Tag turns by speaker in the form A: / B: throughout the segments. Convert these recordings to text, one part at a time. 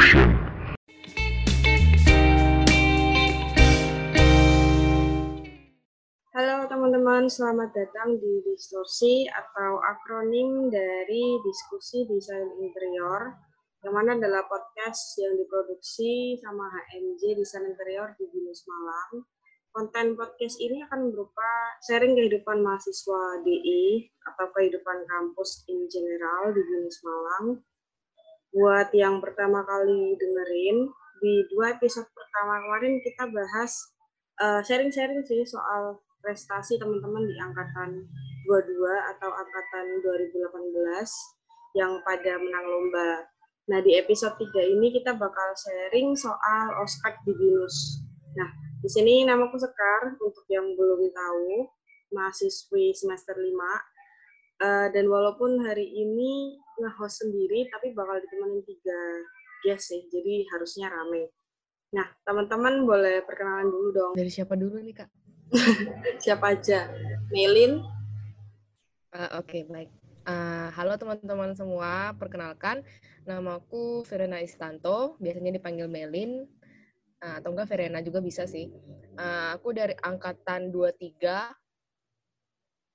A: Distortion.
B: Halo teman-teman, selamat datang di Distorsi atau akronim dari Diskusi Desain Interior, yang mana adalah podcast yang diproduksi sama HMJ Desain Interior di Binus Malang. Konten podcast ini akan berupa sharing kehidupan mahasiswa DI atau kehidupan kampus in general di Binus Malang. Buat yang pertama kali dengerin, di dua episode pertama kemarin kita bahas uh, sharing-sharing sih soal prestasi teman-teman di angkatan 22 atau angkatan 2018 yang pada menang lomba. Nah, di episode 3 ini kita bakal sharing soal ospek di BINUS. Nah, di sini namaku Sekar, untuk yang belum tahu, mahasiswi semester 5. Uh, dan walaupun hari ini nge-host sendiri, tapi bakal ditemenin tiga guest sih, jadi harusnya rame. Nah, teman-teman boleh perkenalan dulu dong.
C: Dari siapa dulu nih, Kak?
B: siapa aja? Melin?
C: Uh, Oke, okay, baik. Uh, halo teman-teman semua, perkenalkan, namaku Verena Istanto, biasanya dipanggil Melin, uh, atau enggak Verena juga bisa sih. Uh, aku dari angkatan 23,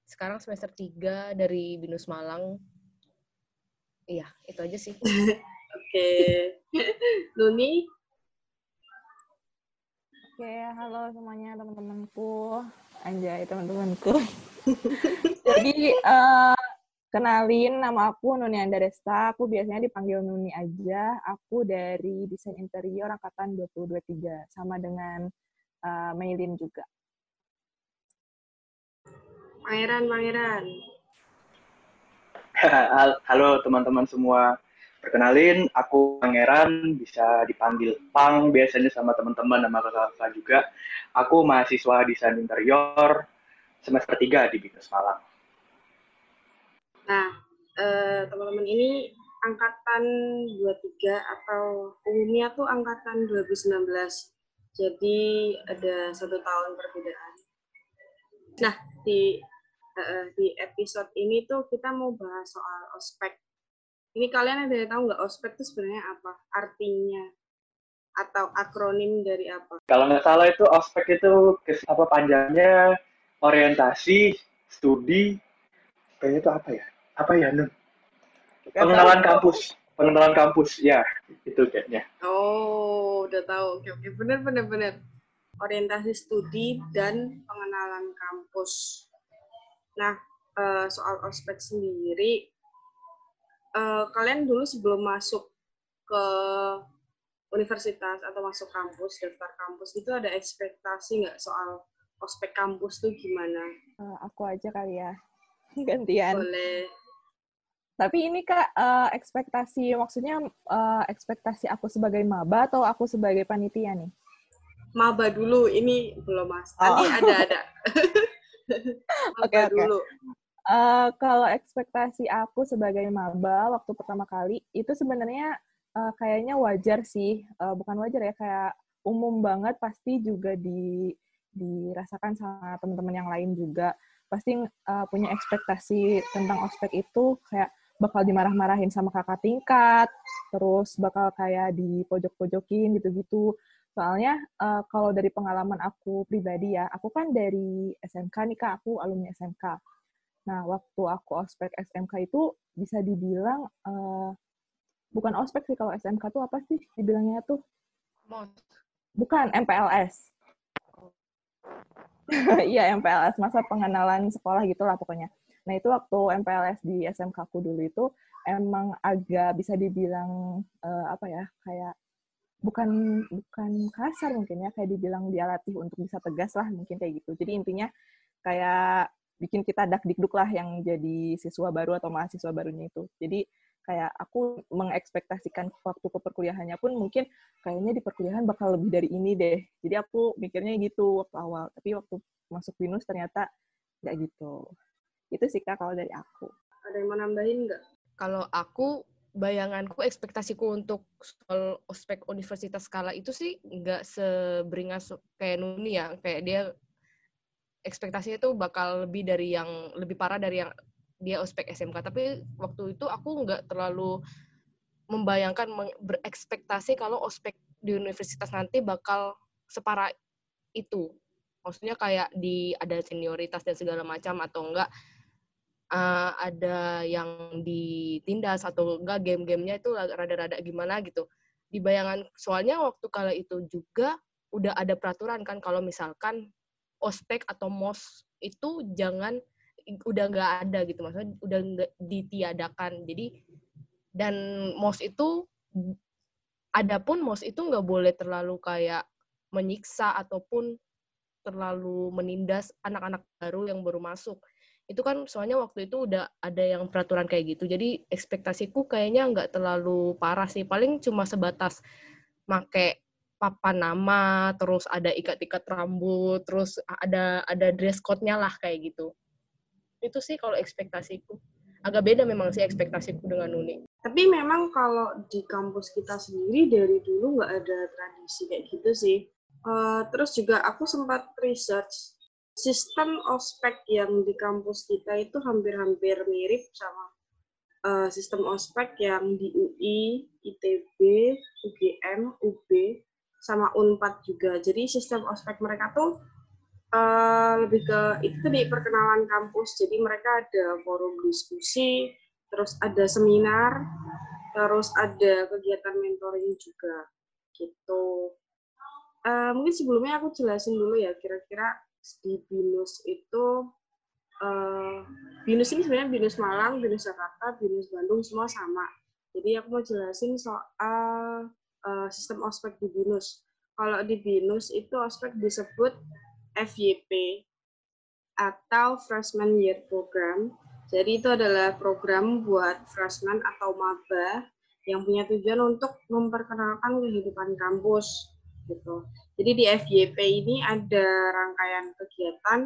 C: sekarang semester 3 dari Binus Malang. Iya, itu aja sih.
B: Oke. Nuni?
D: Oke, halo semuanya teman-temanku. Anjay, teman-temanku. Jadi, uh, Kenalin, nama aku Nuni Andaresta. Aku biasanya dipanggil Nuni aja. Aku dari Desain Interior Angkatan 2023. Sama dengan uh, Maylin juga.
B: Pangeran, Pangeran.
E: Halo teman-teman semua. Perkenalin, aku Pangeran, bisa dipanggil Pang biasanya sama teman-teman, nama kakak juga. Aku mahasiswa desain interior semester 3 di Binus Malang.
B: Nah, eh, teman-teman ini angkatan 23 atau umumnya tuh angkatan 2019. Jadi ada satu tahun perbedaan. Nah, di di episode ini tuh kita mau bahas soal ospek. Ini kalian ada yang tahu nggak ospek itu sebenarnya apa? Artinya atau akronim dari apa?
E: Kalau nggak salah itu ospek itu apa panjangnya orientasi, studi, kayaknya itu apa ya? apa ya Nun? Pengenalan kampus, pengenalan kampus, ya itu kayaknya.
B: Oh, udah tahu. Oke, oke, benar, benar, benar. Orientasi studi dan pengenalan kampus. Nah, uh, soal ospek sendiri, uh, kalian dulu sebelum masuk ke universitas atau masuk kampus, daftar kampus, itu ada ekspektasi nggak soal ospek kampus tuh gimana?
D: Uh, aku aja kali ya, gantian.
B: Boleh.
D: Tapi ini kak uh, ekspektasi maksudnya uh, ekspektasi aku sebagai maba atau aku sebagai panitia nih?
B: Maba dulu, ini belum mas. Nanti oh. ada ada.
D: Oke okay, dulu. Uh, kalau ekspektasi aku sebagai maba waktu pertama kali itu sebenarnya uh, kayaknya wajar sih, uh, bukan wajar ya kayak umum banget pasti juga di dirasakan sama teman-teman yang lain juga pasti uh, punya ekspektasi tentang ospek itu kayak bakal dimarah-marahin sama kakak tingkat, terus bakal kayak di pojok-pojokin gitu-gitu. Soalnya uh, kalau dari pengalaman aku pribadi ya, aku kan dari SMK nih kak, aku alumni SMK. Nah, waktu aku ospek SMK itu bisa dibilang uh, bukan ospek sih kalau SMK tuh apa sih dibilangnya tuh? Bukan MPLS. Iya MPLS, masa pengenalan sekolah gitulah pokoknya. Nah, itu waktu MPLS di SMK aku dulu itu emang agak bisa dibilang uh, apa ya, kayak bukan bukan kasar mungkin ya, kayak dibilang dia latih untuk bisa tegas lah mungkin kayak gitu. Jadi intinya kayak bikin kita dak dikduk lah yang jadi siswa baru atau mahasiswa barunya itu. Jadi kayak aku mengekspektasikan waktu ke perkuliahannya pun mungkin kayaknya di perkuliahan bakal lebih dari ini deh. Jadi aku mikirnya gitu waktu awal. Tapi waktu masuk binus ternyata nggak gitu. Itu sih Kak kalau dari aku.
B: Ada yang mau nambahin nggak?
C: Kalau aku, bayanganku, ekspektasiku untuk soal ospek universitas skala itu sih nggak seberingas kayak Nuni ya. Kayak dia ekspektasinya itu bakal lebih dari yang, lebih parah dari yang dia ospek SMK. Tapi waktu itu aku nggak terlalu membayangkan berekspektasi kalau ospek di universitas nanti bakal separah itu maksudnya kayak di ada senioritas dan segala macam atau enggak uh, ada yang ditindas atau enggak game-gamenya itu rada-rada gimana gitu. Di bayangan soalnya waktu kala itu juga udah ada peraturan kan kalau misalkan ospek atau mos itu jangan udah nggak ada gitu maksudnya udah nggak ditiadakan. Jadi dan mos itu adapun mos itu nggak boleh terlalu kayak menyiksa ataupun terlalu menindas anak-anak baru yang baru masuk itu kan soalnya waktu itu udah ada yang peraturan kayak gitu. Jadi ekspektasiku kayaknya nggak terlalu parah sih. Paling cuma sebatas make papan nama terus ada ikat-ikat rambut terus ada ada dress code-nya lah kayak gitu. Itu sih kalau ekspektasiku. Agak beda memang sih ekspektasiku dengan Nuni.
B: Tapi memang kalau di kampus kita sendiri dari dulu nggak ada tradisi kayak gitu sih. Uh, terus juga aku sempat research sistem ospek yang di kampus kita itu hampir-hampir mirip sama uh, sistem ospek yang di UI, ITB, UGM, UB, sama Unpad juga. Jadi sistem ospek mereka tuh uh, lebih ke itu di perkenalan kampus. Jadi mereka ada forum diskusi, terus ada seminar, terus ada kegiatan mentoring juga gitu. Uh, mungkin sebelumnya aku jelasin dulu ya kira-kira di BINUS itu uh, BINUS ini sebenarnya BINUS Malang, BINUS Jakarta, BINUS Bandung semua sama. Jadi aku mau jelasin soal uh, sistem ospek di BINUS. Kalau di BINUS itu ospek disebut FYP atau Freshman Year Program. Jadi itu adalah program buat freshman atau maba yang punya tujuan untuk memperkenalkan kehidupan kampus gitu. Jadi di FYP ini ada rangkaian kegiatan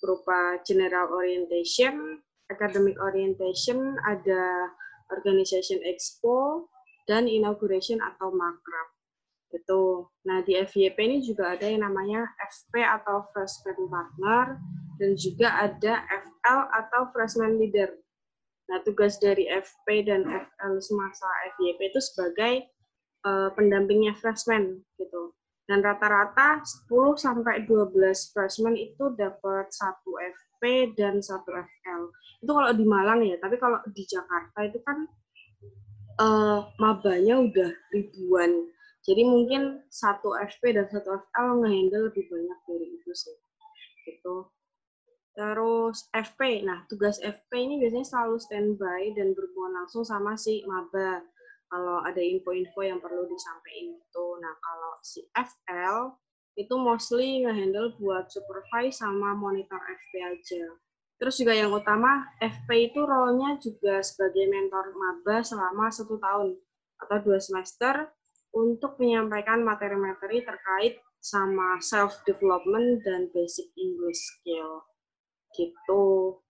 B: berupa general orientation, academic orientation, ada organization expo, dan inauguration atau makrab. Gitu. Nah, di FYP ini juga ada yang namanya FP atau Freshman Partner, dan juga ada FL atau Freshman Leader. Nah, tugas dari FP dan FL semasa FYP itu sebagai uh, pendampingnya freshman gitu. Dan rata-rata 10 sampai 12 freshman itu dapat satu FP dan satu FL. Itu kalau di Malang ya, tapi kalau di Jakarta itu kan uh, mabanya udah ribuan. Jadi mungkin satu FP dan satu FL ngehandle lebih banyak dari itu sih. Gitu. Terus FP, nah tugas FP ini biasanya selalu standby dan berhubungan langsung sama si maba. Kalau ada info-info yang perlu disampaikan itu. Nah kalau si FL itu mostly ngehandle buat supervise sama monitor FP aja. Terus juga yang utama, FP itu role-nya juga sebagai mentor maba selama satu tahun atau dua semester untuk menyampaikan materi-materi terkait sama self-development dan basic English skill. Gitu.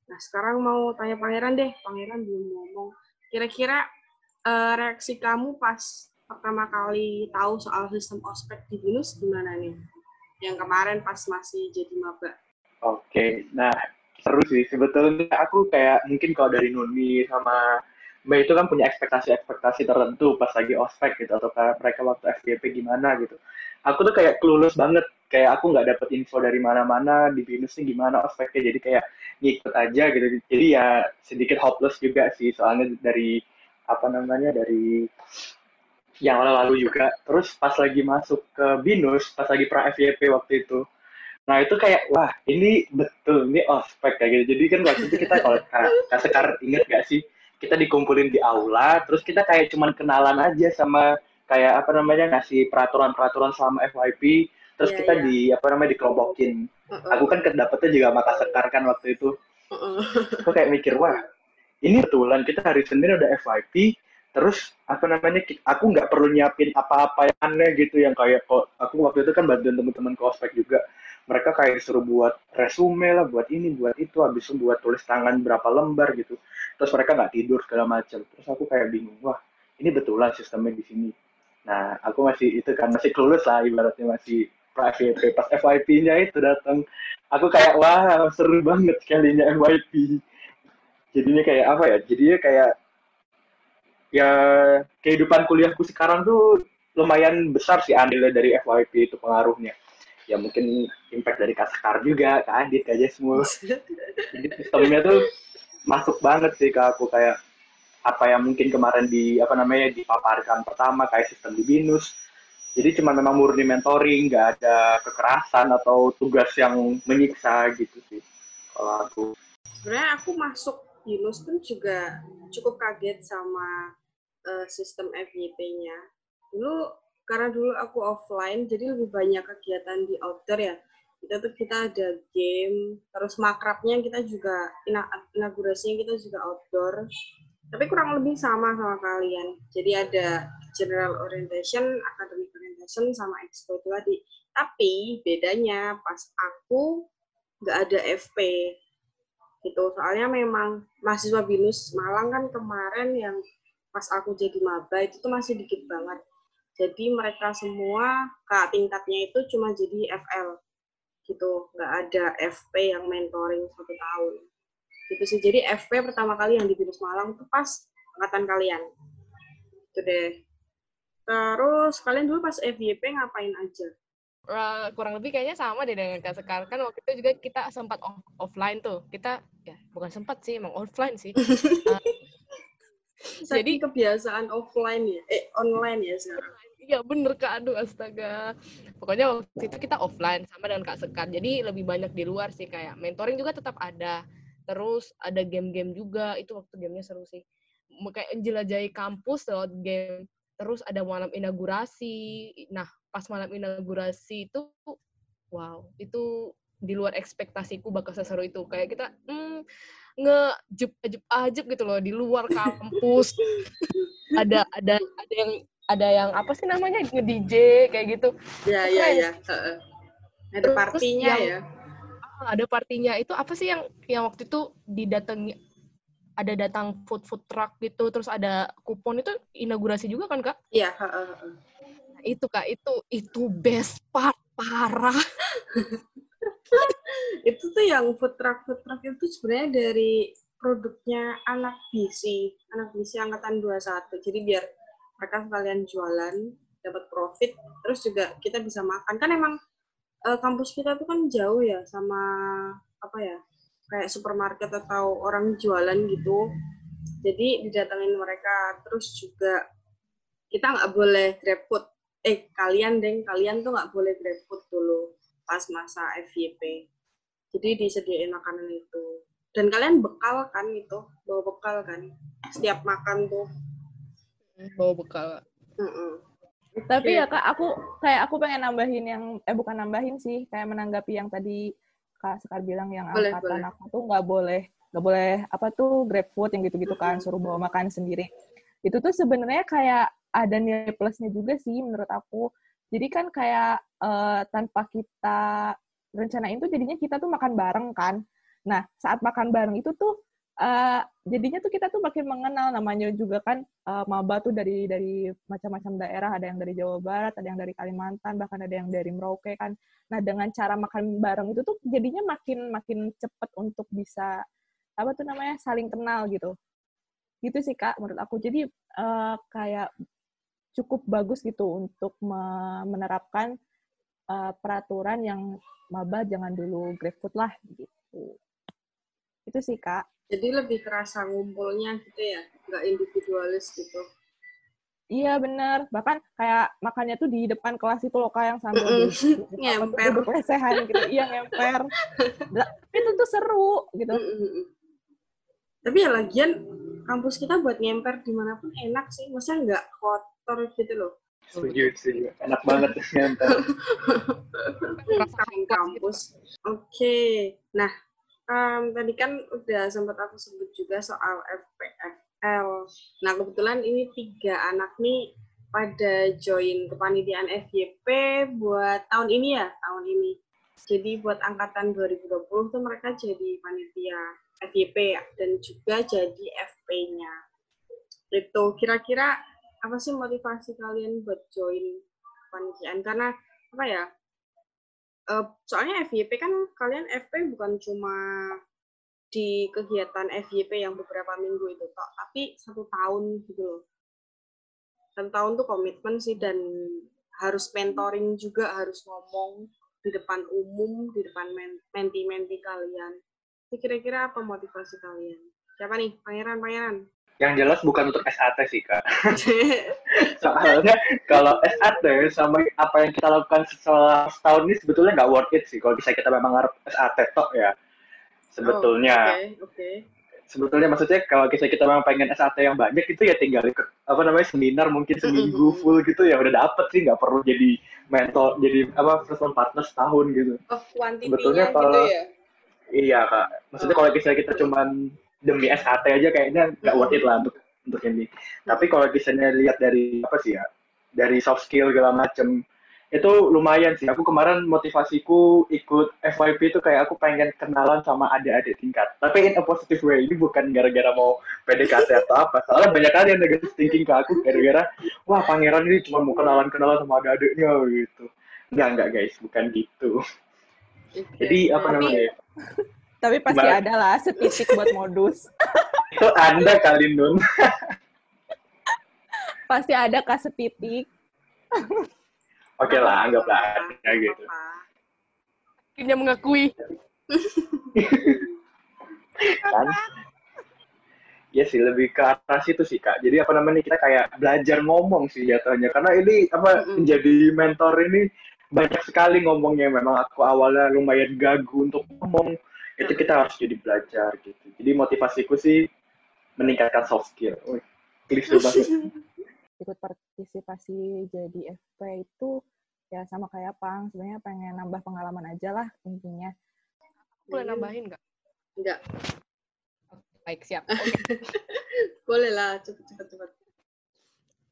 B: Nah, sekarang mau tanya Pangeran deh. Pangeran belum ngomong. Kira-kira uh, reaksi kamu pas pertama kali tahu soal sistem ospek di BINUS gimana nih? Yang kemarin pas masih jadi maba.
E: Oke, nah seru sih sebetulnya aku kayak mungkin kalau dari Nuni sama Mbak itu kan punya ekspektasi-ekspektasi tertentu pas lagi ospek gitu atau mereka waktu FYP gimana gitu. Aku tuh kayak clueless banget, kayak aku nggak dapet info dari mana-mana di binusnya gimana ospeknya, jadi kayak ngikut aja gitu. Jadi ya sedikit hopeless juga sih, soalnya dari apa namanya dari yang lalu-lalu juga. Terus pas lagi masuk ke binus, pas lagi pra FYP waktu itu, Nah itu kayak wah ini betul ini ospek kayak gitu. Jadi kan waktu itu kita kalau Kak Sekar inget gak sih kita dikumpulin di aula, terus kita kayak cuman kenalan aja sama kayak apa namanya ngasih peraturan-peraturan selama FYP, terus yeah, kita yeah. di apa namanya dikelompokin. Uh -uh. Aku kan kedapetnya juga sama Kak Sekar kan waktu itu. Uh -uh. Aku kayak mikir wah ini betulan kita hari Senin udah FYP, terus apa namanya aku nggak perlu nyiapin apa-apa yang aneh gitu yang kayak kok aku waktu itu kan bantuin teman-teman ke ospek juga mereka kayak disuruh buat resume lah, buat ini, buat itu, habis itu buat tulis tangan berapa lembar gitu. Terus mereka nggak tidur segala macam. Terus aku kayak bingung, wah ini betulan sistemnya di sini. Nah, aku masih itu kan masih clueless lah ibaratnya masih private pas FYP-nya itu datang. Aku kayak wah seru banget sekalinya FYP. Jadinya kayak apa ya? Jadinya kayak ya kehidupan kuliahku sekarang tuh lumayan besar sih andilnya dari FYP itu pengaruhnya. Ya mungkin impact dari Kaskar juga, ke Adit, ke semua. Jadi sistemnya tuh masuk banget sih ke aku kayak apa yang mungkin kemarin di apa namanya dipaparkan pertama kayak sistem di binus jadi cuma memang murni mentoring nggak ada kekerasan atau tugas yang menyiksa gitu sih kalau aku
B: sebenarnya aku masuk binus pun juga cukup kaget sama uh, sistem FYP-nya dulu karena dulu aku offline jadi lebih banyak kegiatan di outdoor ya. Kita tuh kita ada game terus makrabnya kita juga inaugurasinya kita juga outdoor. Tapi kurang lebih sama sama kalian. Jadi ada general orientation academic orientation sama expo itu tadi. Tapi bedanya pas aku nggak ada FP gitu. Soalnya memang mahasiswa binus Malang kan kemarin yang pas aku jadi maba itu tuh masih dikit banget. Jadi mereka semua kak tingkatnya itu cuma jadi FL gitu. Nggak ada FP yang mentoring satu tahun. Gitu sih. Jadi FP pertama kali yang di Binus Malang itu pas angkatan kalian. Itu deh. Terus kalian dulu pas FYP ngapain aja
C: Uh, kurang lebih kayaknya sama deh dengan Kak Sekar. Kan waktu itu juga kita sempat off offline tuh. Kita, ya bukan sempat sih, emang offline sih. uh,
B: jadi kebiasaan offline ya, eh online ya sekarang.
C: Iya bener Kak, aduh astaga. Pokoknya waktu itu kita offline sama dengan Kak Sekar. Jadi lebih banyak di luar sih kayak mentoring juga tetap ada. Terus ada game-game juga, itu waktu gamenya seru sih. Kayak menjelajahi kampus lewat game. Terus ada malam inaugurasi. Nah, pas malam inaugurasi itu, wow, itu di luar ekspektasiku bakal seseru itu. Kayak kita, hmm, nge ajib ajib gitu loh di luar kampus ada ada ada yang ada yang apa sih namanya nge DJ kayak gitu.
B: Iya iya iya. Ada partinya yang, ya.
C: Ah, ada partinya itu apa sih yang yang waktu itu didatangi ada datang food food truck gitu terus ada kupon itu inaugurasi juga kan kak?
B: Iya.
C: Nah, itu kak itu itu best part parah.
B: itu tuh yang food truck food truck itu sebenarnya dari produknya anak BC, anak BC angkatan 21. Jadi biar mereka sekalian jualan dapat profit terus juga kita bisa makan kan emang uh, kampus kita tuh kan jauh ya sama apa ya kayak supermarket atau orang jualan gitu jadi didatengin mereka terus juga kita nggak boleh grab food eh kalian deng kalian tuh nggak boleh grab food dulu pas masa FYP jadi disediain makanan itu dan kalian bekal kan itu bawa bekal kan setiap makan tuh
C: bawa bekal.
D: Mm -mm. Tapi ya kak, aku kayak aku pengen nambahin yang eh bukan nambahin sih, kayak menanggapi yang tadi kak Sekar bilang yang boleh, angkatan boleh. aku tuh nggak boleh nggak boleh apa tuh grab food yang gitu-gitu kan suruh bawa makan sendiri. Itu tuh sebenarnya kayak ada nilai plusnya juga sih menurut aku. Jadi kan kayak uh, tanpa kita rencanain tuh jadinya kita tuh makan bareng kan. Nah saat makan bareng itu tuh uh, jadinya tuh kita tuh makin mengenal namanya juga kan uh, maba tuh dari dari macam-macam daerah ada yang dari Jawa Barat ada yang dari Kalimantan bahkan ada yang dari Merauke kan nah dengan cara makan bareng itu tuh jadinya makin makin cepet untuk bisa apa tuh namanya saling kenal gitu gitu sih kak menurut aku jadi uh, kayak cukup bagus gitu untuk menerapkan uh, peraturan yang maba jangan dulu grab food lah gitu itu sih kak
B: jadi lebih kerasa ngumpulnya gitu ya, nggak individualis gitu.
D: Iya bener, bahkan kayak makannya tuh di depan kelas itu loh kayak yang sambil mm
B: -mm. ngemper,
D: lesehan gitu, iya ngemper. Tapi itu tuh seru gitu. Mm -mm.
B: Tapi ya lagian kampus kita buat ngemper di mana pun enak sih, maksudnya nggak kotor gitu loh.
E: Setuju, setuju. Enak banget ngemper.
B: kampus. Oke, okay. nah um, tadi kan udah sempat aku sebut juga soal FPFL. Nah, kebetulan ini tiga anak nih pada join kepanitiaan FYP buat tahun ini ya, tahun ini. Jadi buat angkatan 2020 tuh mereka jadi panitia FYP ya, dan juga jadi FP-nya. Itu kira-kira apa sih motivasi kalian buat join panitiaan? Karena apa ya? uh, soalnya FYP kan kalian FP bukan cuma di kegiatan FYP yang beberapa minggu itu toh, tapi satu tahun gitu loh. dan tahun tuh komitmen sih dan harus mentoring juga harus ngomong di depan umum di depan menti-menti kalian kira-kira apa motivasi kalian siapa nih pangeran pangeran
E: yang jelas bukan untuk SAT sih kak. Soalnya kalau SAT sama apa yang kita lakukan setelah setahun ini sebetulnya nggak worth it sih. Kalau bisa kita memang harap SAT tok ya sebetulnya. Oh, okay, okay. sebetulnya maksudnya kalau kita kita memang pengen SAT yang banyak itu ya tinggal ikut apa namanya seminar mungkin seminggu full gitu ya udah dapet sih. Nggak perlu jadi mentor jadi apa first partner setahun gitu.
B: Oh, sebetulnya kalau gitu ya?
E: iya kak. Maksudnya oh. kalau kita kita cuman demi SHT aja kayaknya nggak worth it lah untuk untuk ini. Tapi kalau misalnya lihat dari apa sih ya, dari soft skill segala macem, itu lumayan sih. Aku kemarin motivasiku ikut FYP itu kayak aku pengen kenalan sama adik-adik tingkat. Tapi in a positive way. Ini bukan gara-gara mau PDKT atau apa. Soalnya banyak kali yang negative thinking ke aku gara-gara, wah pangeran ini cuma mau kenalan-kenalan sama adik-adiknya gitu. Enggak, enggak guys. Bukan gitu. Jadi apa namanya
D: tapi pasti Gimana? ada lah setitik buat modus.
E: Itu Anda kali, Nun.
D: pasti ada kak setitik.
E: Oke okay lah, anggaplah ada gitu.
C: Akhirnya mengakui.
E: kan? Ya sih, lebih ke atas itu sih, Kak. Jadi apa namanya, kita kayak belajar ngomong sih jatuhnya. Karena ini apa menjadi mentor ini banyak sekali ngomongnya. Memang aku awalnya lumayan gagu untuk ngomong itu kita harus jadi belajar gitu. Jadi motivasiku sih meningkatkan soft skill. Wih, banget.
D: Ikut partisipasi jadi FP itu ya sama kayak Pang sebenarnya pengen nambah pengalaman aja lah intinya.
C: Boleh nambahin nggak?
B: Nggak.
C: Baik siap.
B: Boleh lah cepet cepet cepet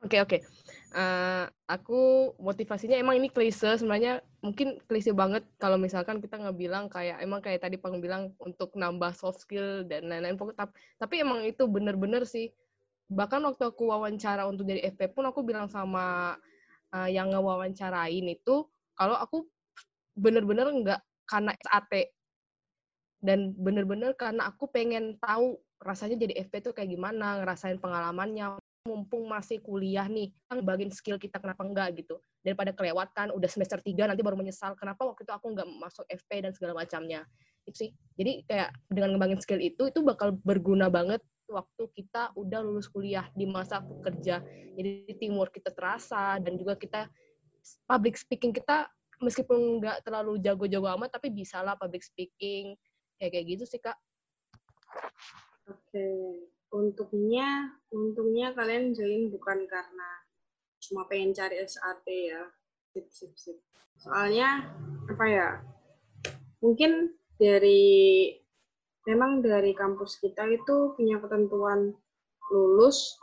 C: Oke oke. Uh, aku motivasinya emang ini klise sebenarnya mungkin klise banget kalau misalkan kita nggak bilang kayak emang kayak tadi Pang bilang untuk nambah soft skill dan lain-lain tapi, tapi emang itu bener-bener sih. Bahkan waktu aku wawancara untuk jadi FP pun aku bilang sama uh, yang ngewawancarain itu kalau aku bener-bener nggak karena SAT dan bener-bener karena aku pengen tahu rasanya jadi FP itu kayak gimana ngerasain pengalamannya mumpung masih kuliah nih, bagian skill kita kenapa enggak gitu. Daripada kelewatan, udah semester 3 nanti baru menyesal, kenapa waktu itu aku enggak masuk FP dan segala macamnya. Itu sih. Jadi kayak dengan ngembangin skill itu, itu bakal berguna banget waktu kita udah lulus kuliah di masa kerja. Jadi teamwork kita terasa, dan juga kita public speaking kita meskipun nggak terlalu jago-jago amat, tapi bisa lah public speaking. Kayak kayak gitu sih, Kak.
B: Oke. Okay untungnya untungnya kalian join bukan karena cuma pengen cari SAT ya. Sip sip sip. Soalnya apa ya mungkin dari memang dari kampus kita itu punya ketentuan lulus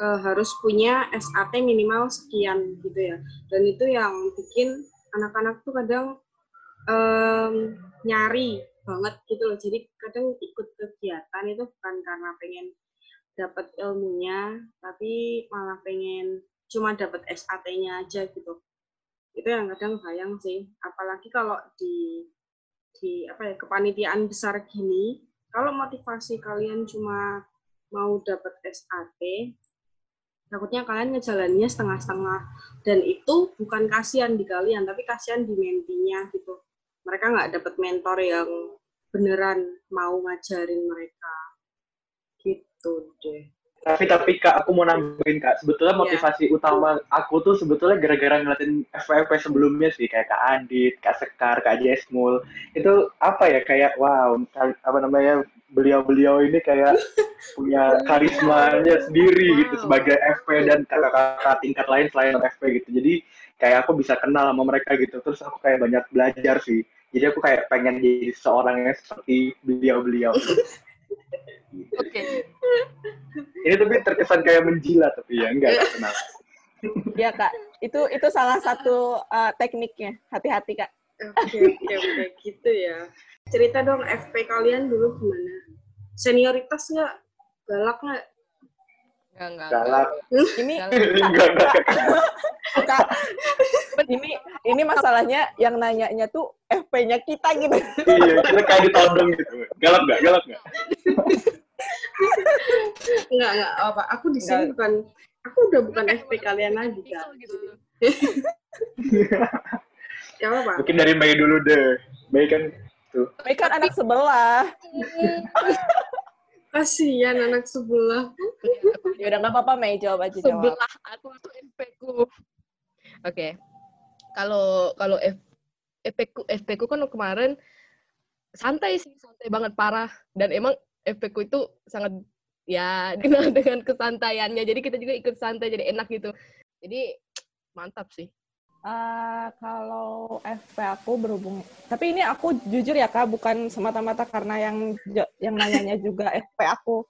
B: uh, harus punya SAT minimal sekian gitu ya. Dan itu yang bikin anak-anak tuh kadang um, nyari banget gitu loh. Jadi kadang ikut kegiatan itu bukan karena pengen dapat ilmunya, tapi malah pengen cuma dapat SAT-nya aja gitu. Itu yang kadang sayang sih. Apalagi kalau di di apa ya kepanitiaan besar gini, kalau motivasi kalian cuma mau dapat SAT, takutnya kalian ngejalannya setengah-setengah dan itu bukan kasihan di kalian tapi kasihan di mentinya gitu mereka nggak dapat mentor yang beneran mau ngajarin mereka gitu deh
E: tapi tapi kak aku mau nambahin kak sebetulnya iya. motivasi yeah. utama aku tuh sebetulnya gara-gara ngeliatin FVP sebelumnya sih kayak kak Adit, kak Sekar, kak Jesmul itu apa ya kayak wow apa namanya beliau-beliau ini kayak punya karismanya sendiri wow. gitu sebagai FP dan kakak-kakak tingkat lain selain FP gitu jadi kayak aku bisa kenal sama mereka gitu terus aku kayak banyak belajar sih jadi aku kayak pengen jadi seorang yang seperti beliau-beliau
C: Oke. Okay.
E: Ini tapi terkesan kayak menjilat tapi ya enggak kenal.
D: Iya kak, itu itu salah satu uh, tekniknya. Hati-hati kak.
B: Oke oke oke gitu ya. Cerita dong FP kalian dulu gimana? Senioritas nggak? Galak nggak?
C: Enggak, enggak.
E: Galak.
D: Ini enggak, enggak. Kak, ini ini masalahnya yang nanyanya tuh FP-nya kita gitu.
E: iya, kita kayak ditodong gitu. Galak nggak? Galak nggak?
B: enggak enggak apa aku di sini bukan aku udah bukan FP kalian lagi kan gitu. ya apa
E: mungkin dari Mei dulu deh Mei kan tuh
D: Mei kan anak sebelah
B: kasihan anak sebelah.
D: Ya udah nggak apa-apa Mei jawab aja jawab.
C: Sebelah aku tuh FP ku oke okay. kalau kalau F FP ku FP ku kan kemarin santai sih santai banget parah. Dan emang FP ku itu sangat ya dengan dengan kesantaiannya. Jadi kita juga ikut santai jadi enak gitu. Jadi mantap sih
D: Uh, kalau FP aku berhubung, tapi ini aku jujur ya kak, bukan semata-mata karena yang yang nanyanya juga FP aku,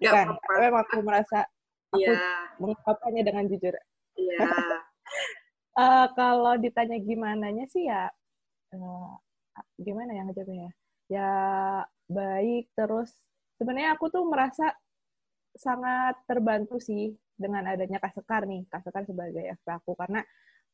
D: bukan. Tapi memang aku merasa aku yeah. mengungkapkannya dengan jujur.
B: Iya. Yeah.
D: uh, kalau ditanya gimana nya sih ya, uh, gimana ya ngejawabnya? Ya baik. Terus sebenarnya aku tuh merasa sangat terbantu sih dengan adanya Kak Sekar nih, Kak Sekar sebagai FP aku karena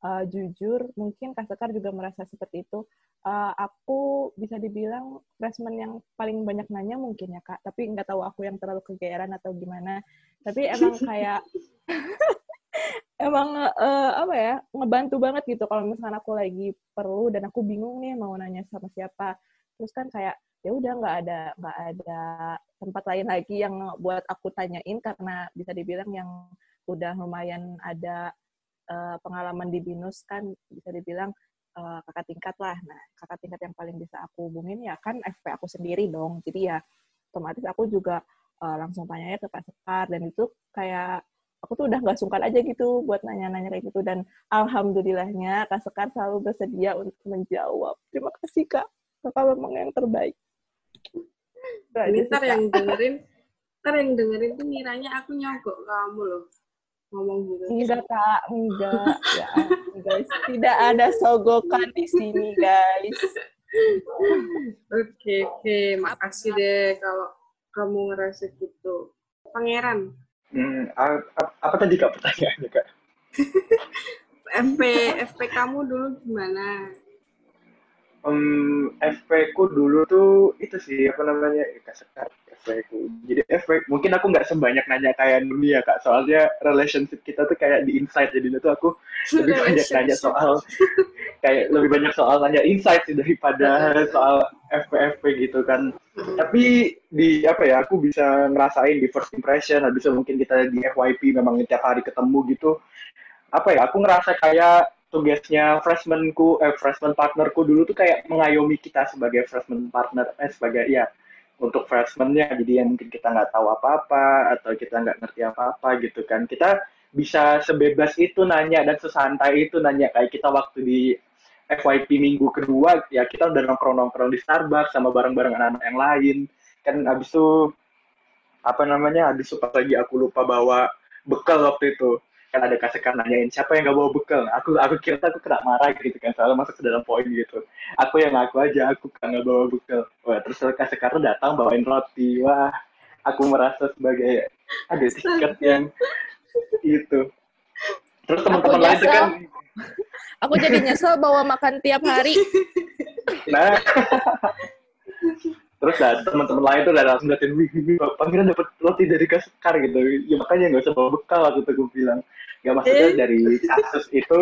D: uh, jujur mungkin Kak Sekar juga merasa seperti itu. Uh, aku bisa dibilang freshman yang paling banyak nanya mungkin ya Kak, tapi nggak tahu aku yang terlalu kegeeran atau gimana. Tapi emang kayak emang uh, apa ya ngebantu banget gitu kalau misalnya aku lagi perlu dan aku bingung nih mau nanya sama siapa. Terus kan kayak ya udah nggak ada nggak ada tempat lain lagi yang buat aku tanyain karena bisa dibilang yang udah lumayan ada uh, pengalaman di binus kan bisa dibilang uh, kakak tingkat lah. Nah, kakak tingkat yang paling bisa aku hubungin ya kan FP aku sendiri dong. Jadi ya otomatis aku juga uh, langsung tanya ke Pak Sekar dan itu kayak aku tuh udah nggak sungkan aja gitu buat nanya-nanya kayak gitu dan alhamdulillahnya Kak Sekar selalu bersedia untuk menjawab. Terima kasih Kak. Kakak memang yang terbaik.
B: Ntar yang dengerin, ntar yang dengerin tuh ngiranya aku nyogok kamu loh ngomong gitu.
D: Enggak, Kak. Enggak. ya, guys. Tidak ada sogokan di sini, guys.
B: Oke, oke. Makasih deh kalau kamu ngerasa gitu. Pangeran.
E: Hmm, apa, apa tadi Kak pertanyaannya, Kak?
B: FP, FP kamu dulu gimana?
E: Um, FP ku dulu tuh itu sih apa namanya ya, sekar FP ku. Jadi FP mungkin aku nggak sebanyak nanya kayak dulu ya kak. Soalnya relationship kita tuh kayak di insight jadi tuh aku lebih banyak nanya soal kayak lebih banyak soal nanya insight sih daripada soal FP FP gitu kan. Tapi di apa ya aku bisa ngerasain di first impression. Habis itu mungkin kita di FYP memang tiap hari ketemu gitu. Apa ya aku ngerasa kayak tugasnya freshmanku eh freshman partnerku dulu tuh kayak mengayomi kita sebagai freshman partner eh sebagai ya untuk freshmannya. Jadi yang mungkin kita nggak tahu apa-apa atau kita nggak ngerti apa-apa gitu kan. Kita bisa sebebas itu nanya dan sesantai itu nanya. Kayak kita waktu di FYP minggu kedua ya kita udah nongkrong-nongkrong di Starbucks sama bareng-bareng anak-anak yang lain. Kan abis itu apa namanya abis itu lagi aku lupa bawa bekal waktu itu kan ada kasekan nanyain siapa yang gak bawa bekal? Aku aku kira aku kena marah gitu kan soalnya masuk ke dalam poin gitu. Aku yang ngaku aja aku kan gak bawa bekal. Wah terus kasekan datang bawain roti. Wah aku merasa sebagai ada tiket yang itu terus teman-teman lain itu kan
D: aku jadi nyesel bawa makan tiap hari.
E: Nah. Terus lah teman-teman lain tuh udah langsung datin wih wih pangeran dapat roti dari kaskar gitu. Ya makanya nggak usah bawa bekal aku tuh gue bilang ya maksudnya eh. dari kasus itu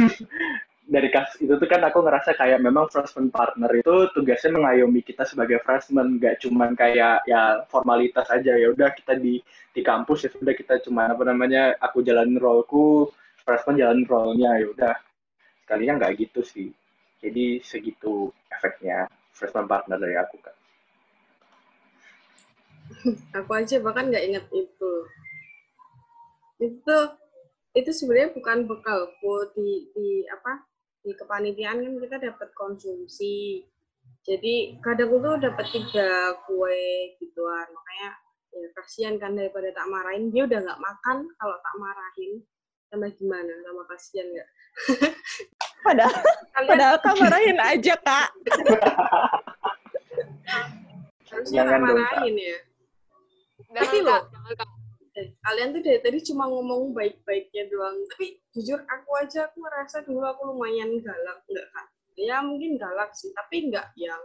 E: dari kasus itu tuh kan aku ngerasa kayak memang freshman partner itu tugasnya mengayomi kita sebagai freshman. Nggak cuman kayak ya formalitas aja. Ya udah kita di di kampus ya sudah kita cuma apa namanya aku jalanin roleku freshman jalan role-nya ya udah. Sekalinya nggak gitu sih. Jadi segitu efeknya freshman partner dari aku kan
B: aku aja bahkan nggak inget itu. Itu itu sebenarnya bukan bekalku di di apa di kepanitiaan kan kita dapat konsumsi. Jadi kadang tuh dapat tiga kue gituan. Makanya ya kasihan kan daripada tak marahin. Dia udah nggak makan kalau tak marahin sama gimana? Sama kasihan nggak?
D: Padahal Kalian... padahal kan marahin aja kak.
B: Harusnya tak marahin ya. Tapi loh kalian tuh dari tadi cuma ngomong baik-baiknya doang tapi jujur aku aja aku merasa dulu aku lumayan galak enggak kan ya mungkin galak sih tapi enggak yang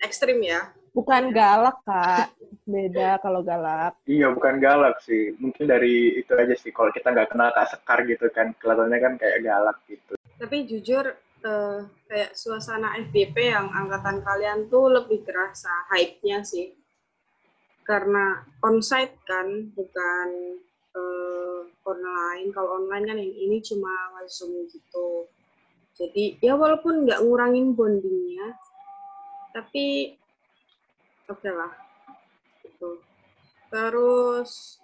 B: ekstrim ya.
D: Bukan galak, Kak. Beda kalau galak.
E: Iya, bukan galak sih. Mungkin dari itu aja sih. Kalau kita nggak kenal Kak Sekar gitu kan, kelihatannya kan kayak galak gitu.
B: Tapi jujur, uh, kayak suasana FBP yang angkatan kalian tuh lebih terasa hype-nya sih. Karena onsite kan, bukan uh, online. Kalau online kan yang ini cuma zoom gitu. Jadi ya walaupun nggak ngurangin bondingnya, tapi oke okay lah gitu terus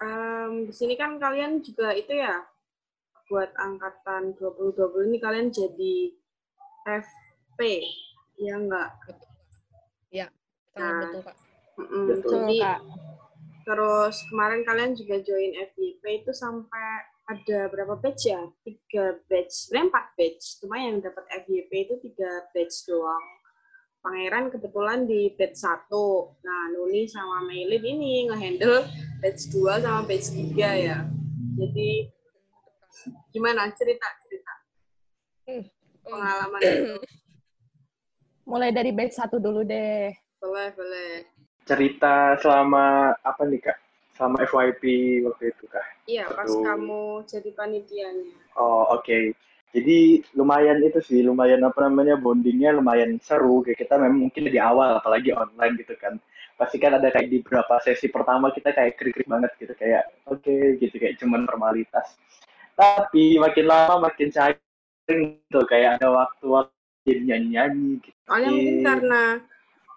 B: um, di sini kan kalian juga itu ya buat angkatan 2020 ini kalian jadi FP ya enggak
C: ya nah, betul kak
B: mm, betul, jadi kak. terus kemarin kalian juga join FYP itu sampai ada berapa batch ya? Tiga batch, sebenarnya empat batch. Cuma yang dapat FYP itu tiga batch doang. Pangeran kebetulan di batch 1. Nah, Nuni sama Meilin ini ngehandle batch 2 sama batch 3 ya. Jadi gimana cerita cerita hmm. pengalaman itu?
D: Mulai dari batch 1 dulu deh.
B: Boleh, boleh.
E: Cerita selama apa nih, Kak? Selama FYP waktu itu, Kak?
B: Iya, pas kamu jadi panitianya.
E: Oh, oke. Okay jadi lumayan itu sih lumayan apa namanya bondingnya lumayan seru kayak kita memang mungkin di awal apalagi online gitu kan pasti kan ada kayak di beberapa sesi pertama kita kayak krik-krik banget gitu kayak oke okay, gitu kayak cuman formalitas tapi makin lama makin cair gitu kayak ada waktu-waktu nyanyi-nyanyi gitu.
B: Soalnya mungkin karena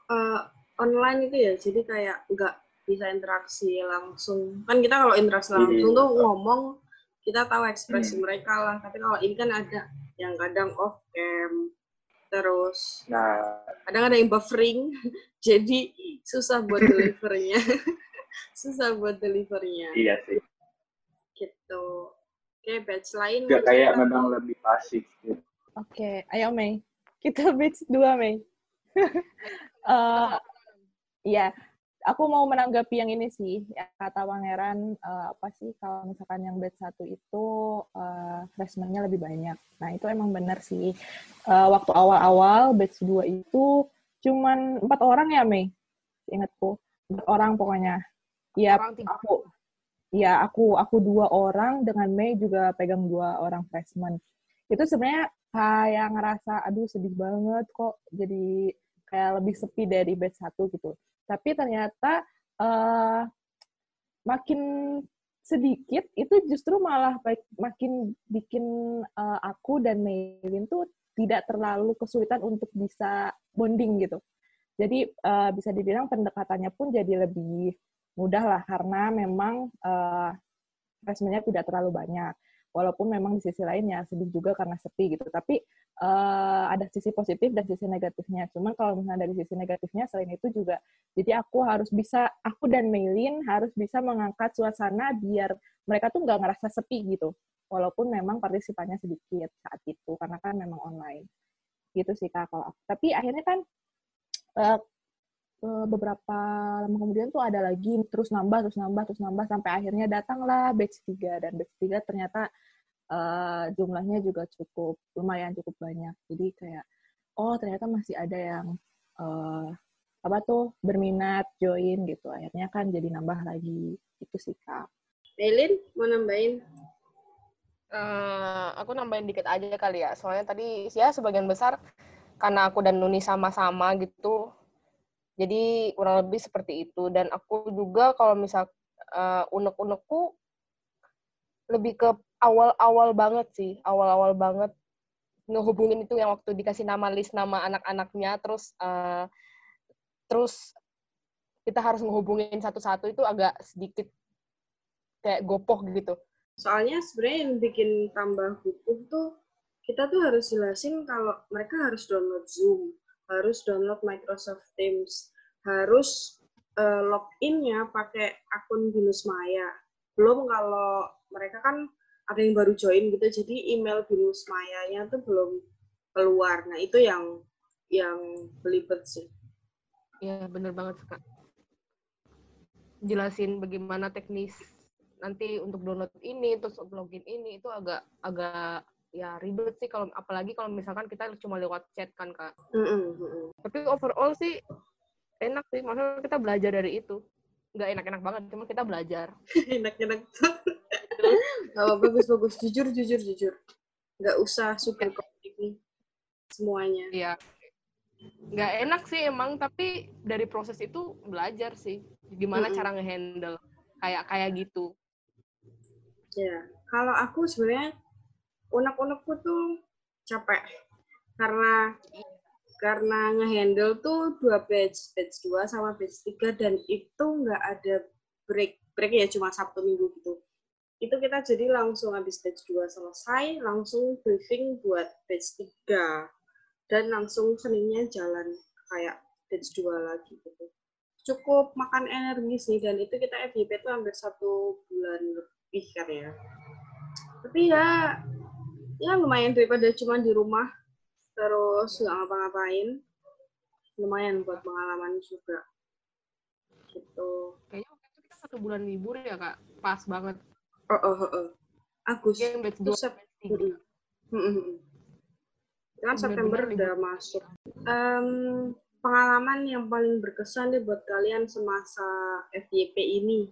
B: uh, online itu ya jadi kayak nggak bisa interaksi langsung. Kan kita kalau interaksi langsung iya. tuh ngomong kita tahu ekspresi hmm. mereka lah. Tapi kalau ini kan ada yang kadang off cam terus nah. kadang ada yang buffering jadi susah buat delivernya susah buat delivernya
E: iya sih.
B: Gitu. Oke batch lain
E: Gak kayak memang lebih pasif gitu.
D: oke ayo Mei. Kita batch dua Mei. Uh, Iya, aku mau menanggapi yang ini sih ya kata Pangeran uh, apa sih kalau misalkan yang batch satu itu uh, freshman-nya lebih banyak. Nah itu emang benar sih. Uh, waktu awal-awal batch 2 itu cuman empat orang ya Mei, ingatku empat orang pokoknya. Iya aku, ya aku aku dua orang dengan Mei juga pegang dua orang freshman. Itu sebenarnya kayak ngerasa aduh sedih banget kok jadi kayak lebih sepi dari batch satu gitu tapi ternyata uh, makin sedikit itu justru malah baik, makin bikin uh, aku dan Maylin tuh tidak terlalu kesulitan untuk bisa bonding gitu. Jadi uh, bisa dibilang pendekatannya pun jadi lebih mudah lah karena memang uh, tidak terlalu banyak walaupun memang di sisi lainnya sedih juga karena sepi gitu tapi uh, ada sisi positif dan sisi negatifnya. Cuman kalau misalnya dari sisi negatifnya selain itu juga jadi aku harus bisa aku dan Maylin harus bisa mengangkat suasana biar mereka tuh nggak ngerasa sepi gitu. Walaupun memang partisipannya sedikit saat itu karena kan memang online. Gitu sih kak kalau aku. Tapi akhirnya kan uh, beberapa lama kemudian tuh ada lagi terus nambah terus nambah terus nambah sampai akhirnya datanglah batch 3 dan batch 3 ternyata uh, jumlahnya juga cukup lumayan cukup banyak jadi kayak oh ternyata masih ada yang uh, apa tuh berminat join gitu akhirnya kan jadi nambah lagi itu sih kak.
B: Elin mau nambahin?
C: Uh, aku nambahin dikit aja kali ya soalnya tadi ya sebagian besar karena aku dan Nuni sama-sama gitu jadi kurang lebih seperti itu. Dan aku juga kalau misal uh, unek-unekku lebih ke awal-awal banget sih, awal-awal banget ngehubungin itu yang waktu dikasih nama list nama anak-anaknya, terus uh, terus kita harus ngehubungin satu-satu itu agak sedikit kayak gopoh gitu.
B: Soalnya sebenarnya yang bikin tambah gopoh tuh kita tuh harus jelasin kalau mereka harus download Zoom harus download Microsoft Teams, harus uh, login-nya pakai akun Binus Maya. Belum kalau mereka kan ada yang baru join gitu, jadi email Binus Maya-nya tuh belum keluar. Nah, itu yang yang belibet sih.
C: Iya, bener banget, Kak. Jelasin bagaimana teknis nanti untuk download ini, terus login ini, itu agak agak ya ribet sih kalau apalagi kalau misalkan kita cuma lewat chat kan kak.
B: Mm -mm.
C: Tapi overall sih enak sih, maksudnya kita belajar dari itu. Nggak enak-enak banget, cuma kita belajar.
B: Enak-enak. Oh, bagus bagus, jujur jujur jujur. Nggak usah super komplika semuanya.
C: Iya. Nggak enak sih emang, tapi dari proses itu belajar sih. Gimana mm -mm. cara ngehandle kayak kayak gitu.
B: Ya, kalau aku sebenarnya unek-unekku tuh capek karena karena ngehandle tuh dua batch, batch dua sama batch tiga dan itu nggak ada break break ya cuma Sabtu Minggu gitu. Itu kita jadi langsung habis batch dua selesai, langsung briefing buat batch tiga. Dan langsung Seninnya jalan kayak batch dua lagi gitu. Cukup makan energi sih dan itu kita FYP tuh hampir satu bulan lebih kan ya. Tapi ya ya lumayan daripada cuma di rumah terus nggak ngapa-ngapain. Lumayan buat pengalaman juga. Gitu.
C: Kayaknya waktu itu kita satu bulan libur ya kak. Pas banget
B: oh oh oh, oh. Agus
C: yang batch dua
B: September kan September udah masuk. Um, pengalaman yang paling berkesan deh buat kalian semasa FYP ini.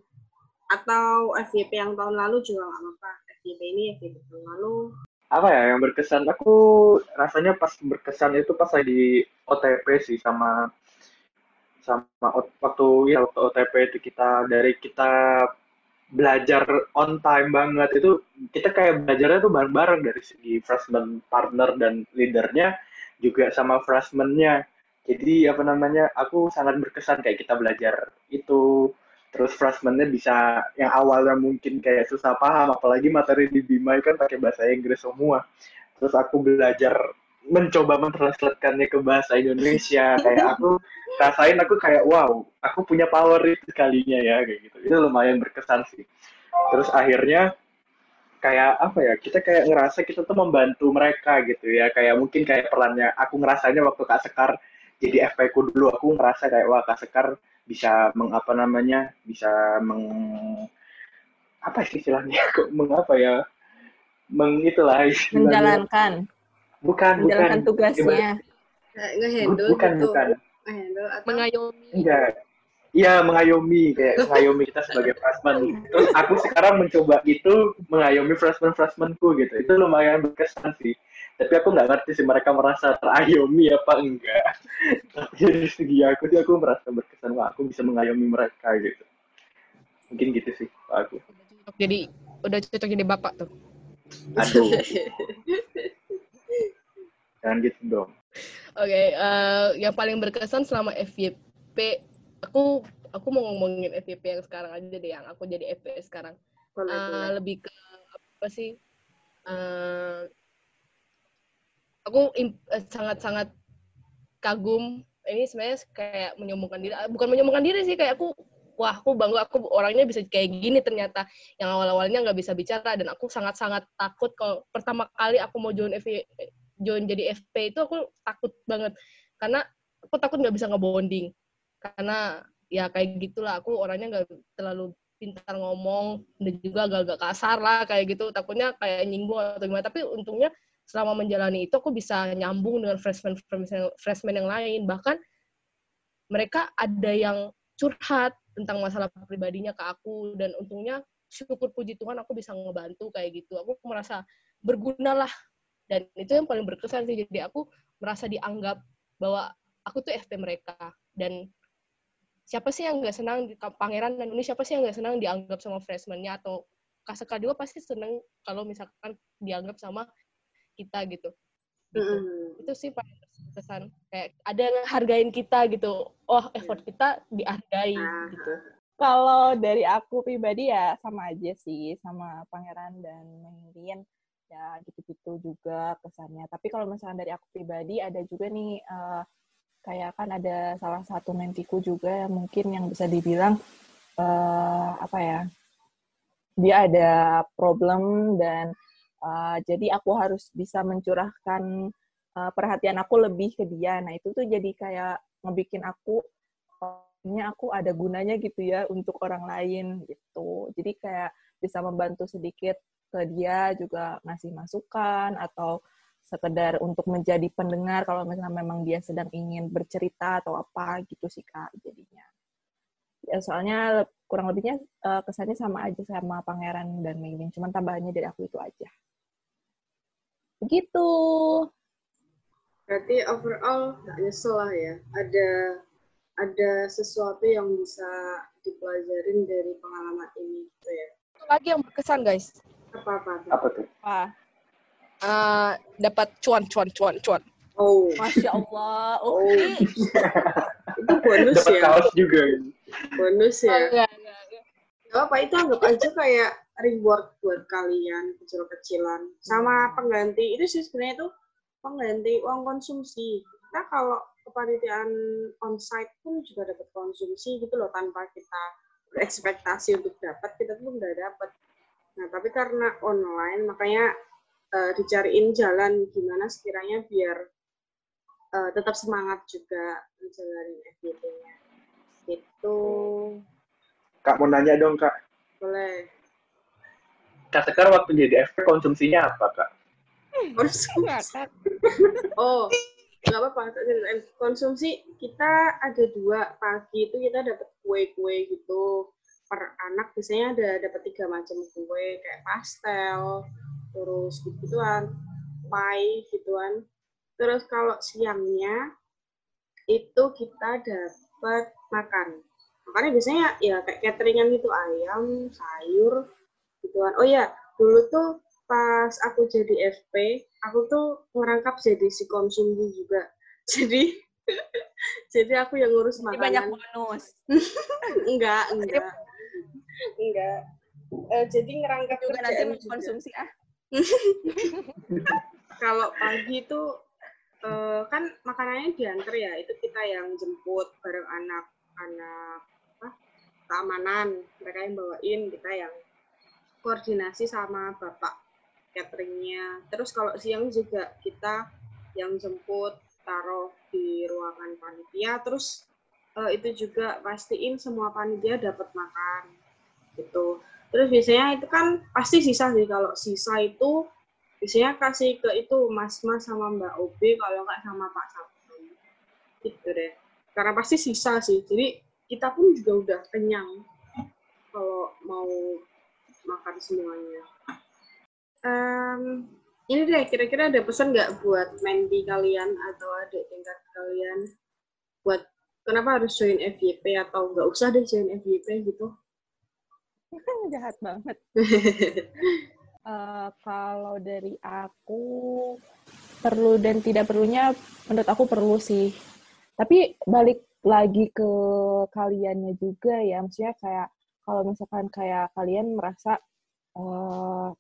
B: Atau FYP yang tahun lalu juga nggak apa-apa. FYP ini FYP tahun lalu.
E: Apa ya yang berkesan? Aku rasanya pas berkesan itu pas lagi OTP sih sama sama waktu ya waktu OTP itu kita dari kita belajar on time banget. Itu kita kayak belajarnya tuh bareng-bareng dari segi freshman partner dan leadernya juga sama freshman-nya. Jadi apa namanya aku sangat berkesan kayak kita belajar itu. Terus freshman-nya bisa yang awalnya mungkin kayak susah paham apalagi materi di Bima kan pakai bahasa Inggris semua. Terus aku belajar mencoba mentranslatekannya ke bahasa Indonesia. Kayak aku rasain aku kayak wow aku punya power itu kalinya ya kayak gitu. Itu lumayan berkesan sih. Terus akhirnya kayak apa ya kita kayak ngerasa kita tuh membantu mereka gitu ya. Kayak mungkin kayak perannya aku ngerasanya waktu Kak Sekar jadi FP ku dulu aku ngerasa kayak wah Kak Sekar bisa mengapa namanya bisa meng apa istilahnya kok mengapa ya meng itulah
D: istilahnya. menjalankan
E: bukan
D: menjalankan
E: bukan
D: tugasnya
B: ngehandle
E: bukan
B: gitu.
E: bukan.
B: Atau...
C: mengayomi.
E: Enggak. Iya, mengayomi. Kayak mengayomi kita sebagai freshman. Terus aku sekarang mencoba itu mengayomi freshman-freshmanku gitu. Itu lumayan berkesan sih. Tapi aku nggak ngerti sih mereka merasa terayomi apa enggak. Tapi dari segi aku sih aku merasa berkesan. Wah aku bisa mengayomi mereka gitu. Mungkin gitu sih Pak aku.
C: Jadi udah cocok jadi bapak tuh.
E: Aduh jangan gitu dong.
C: Oke okay, uh, eh, yang paling berkesan selama FYP aku aku mau ngomongin FYP yang sekarang aja deh yang aku jadi FP sekarang. Uh, lebih ke apa sih? Uh, aku sangat-sangat kagum. Ini sebenarnya kayak menyombongkan diri bukan menyombongkan diri sih kayak aku wah aku bangga aku orangnya bisa kayak gini ternyata. Yang awal-awalnya nggak bisa bicara dan aku sangat-sangat takut kalau pertama kali aku mau join FV, join jadi FP itu aku takut banget. Karena aku takut nggak bisa ngebonding. Karena ya kayak gitulah aku orangnya nggak terlalu pintar ngomong dan juga agak-agak kasar lah kayak gitu. Takutnya kayak nyinggung atau gimana. Tapi untungnya selama menjalani itu aku bisa nyambung dengan freshman freshman, freshman yang lain. Bahkan mereka ada yang curhat tentang masalah pribadinya ke aku. Dan untungnya syukur puji Tuhan aku bisa ngebantu kayak gitu. Aku merasa berguna lah dan itu yang paling berkesan sih jadi aku merasa dianggap bahwa aku tuh FP mereka dan siapa sih yang nggak senang di pangeran dan ini siapa sih yang nggak senang dianggap sama freshman-nya atau Kaseka juga pasti seneng kalau misalkan dianggap sama kita gitu. gitu. Mm. Itu sih paling kesan kayak ada yang hargain kita gitu. Oh, effort kita dihargai uh. gitu.
D: Kalau dari aku pribadi ya sama aja sih sama Pangeran dan Mengirin ya gitu-gitu juga kesannya. Tapi kalau misalnya dari aku pribadi ada juga nih uh, kayak kan ada salah satu mentiku juga yang mungkin yang bisa dibilang uh, apa ya dia ada problem dan Uh, jadi aku harus bisa mencurahkan uh, perhatian aku lebih ke dia. Nah itu tuh jadi kayak ngebikin aku, ini aku ada gunanya gitu ya untuk orang lain gitu. Jadi kayak bisa membantu sedikit ke dia juga ngasih masukan atau sekedar untuk menjadi pendengar kalau misalnya memang dia sedang ingin bercerita atau apa gitu sih kak jadinya. Ya soalnya kurang lebihnya uh, kesannya sama aja sama pangeran dan Meilin cuman tambahannya dari aku itu aja. Begitu.
B: Berarti overall nggak nyesel lah ya. Ada ada sesuatu yang bisa dipelajarin dari pengalaman ini gitu ya
C: lagi yang berkesan guys
B: apa apa
E: apa tuh
D: apa
C: uh, dapat cuan cuan cuan cuan.
B: Oh,
D: masya Allah.
B: Oh, okay. itu bonus
E: dapat
B: ya.
E: kaos juga.
B: Bonus ya.
C: Oh, enggak, enggak,
B: enggak. apa itu anggap aja kayak reward buat kalian kecil-kecilan. Sama pengganti itu sih sebenarnya itu pengganti uang konsumsi. Kita kalau kepanitiaan onsite pun juga dapat konsumsi gitu loh tanpa kita berekspektasi untuk dapat kita pun udah dapat. Nah tapi karena online makanya uh, dicariin jalan gimana sekiranya biar uh, tetap semangat juga menjalani FYP-nya. Itu.
E: Kak mau nanya dong kak.
B: Boleh.
E: Kak Sekar waktu jadi FP konsumsinya apa kak?
B: Konsumsi. oh, nggak apa-apa. Konsumsi kita ada dua. Pagi itu kita dapat kue-kue gitu. Per anak biasanya ada dapat tiga macam kue kayak pastel, terus gituan pie gituan. Terus kalau siangnya itu kita dapat makan. Makanya biasanya ya kayak cateringan gitu ayam sayur gituan. Oh ya dulu tuh pas aku jadi FP aku tuh merangkap jadi si konsumsi juga. Jadi jadi aku yang ngurus makanan.
D: banyak bonus.
B: Enggak enggak. Enggak. Uh, jadi ngerangkap
D: juga nanti konsumsi ah.
B: Kalau pagi itu uh, kan makanannya diantar ya, itu kita yang jemput bareng anak-anak keamanan, mereka yang bawain, kita yang koordinasi sama bapak cateringnya. Terus kalau siang juga kita yang jemput, taruh di ruangan panitia, terus uh, itu juga pastiin semua panitia dapat makan gitu. Terus biasanya itu kan pasti sisa sih kalau sisa itu biasanya kasih ke itu mas-mas sama mbak OB kalau nggak sama Pak Sabtu. Gitu deh. Karena pasti sisa sih. Jadi kita pun juga udah kenyang kalau mau makan semuanya. Um, ini deh, kira-kira ada pesan nggak buat Mandy kalian atau adik tingkat kalian buat kenapa harus join FYP atau nggak usah deh join FYP gitu?
D: jahat banget. uh, kalau dari aku perlu dan tidak perlunya menurut aku perlu sih. Tapi balik lagi ke kaliannya juga ya, maksudnya kayak kalau misalkan kayak kalian merasa uh,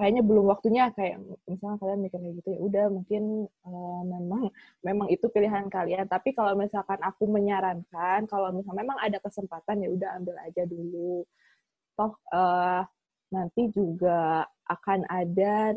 D: kayaknya belum waktunya kayak misalnya kalian mikir kayak gitu ya udah mungkin uh, memang memang itu pilihan kalian. Tapi kalau misalkan aku menyarankan kalau misalnya memang ada kesempatan ya udah ambil aja dulu. Toh uh, nanti juga akan ada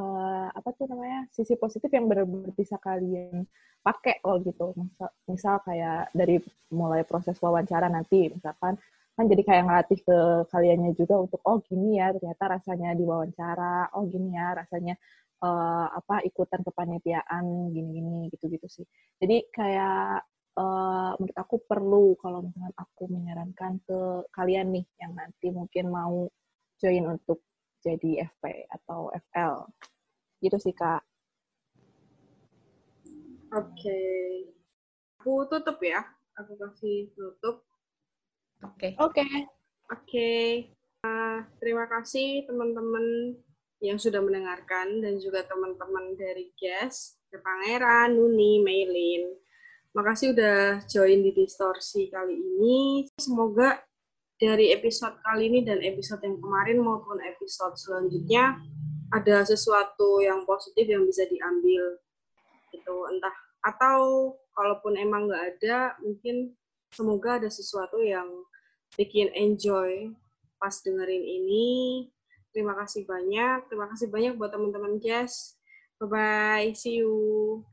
D: uh, apa tuh namanya sisi positif yang benar-benar bisa kalian pakai loh gitu. Misal, misal kayak dari mulai proses wawancara nanti misalkan kan jadi kayak ngelatih ke kaliannya juga untuk oh gini ya ternyata rasanya diwawancara oh gini ya rasanya uh, apa ikutan kepanitiaan gini-gini gitu-gitu sih. Jadi kayak uh, menurut aku perlu kalau misalnya aku menyarankan ke kalian nih yang nanti mungkin mau join untuk jadi FP atau FL gitu sih kak.
B: Oke. Okay. aku tutup ya. Aku kasih tutup
C: Oke.
B: Oke. Oke. Eh, terima kasih teman-teman yang sudah mendengarkan dan juga teman-teman dari guest, Pangeran, Nuni, Maylin. Makasih udah join di distorsi kali ini. Semoga dari episode kali ini dan episode yang kemarin maupun episode selanjutnya ada sesuatu yang positif yang bisa diambil itu entah atau kalaupun emang nggak ada mungkin semoga ada sesuatu yang bikin enjoy pas dengerin ini. Terima kasih banyak. Terima kasih banyak buat teman-teman guys. Bye-bye. See you.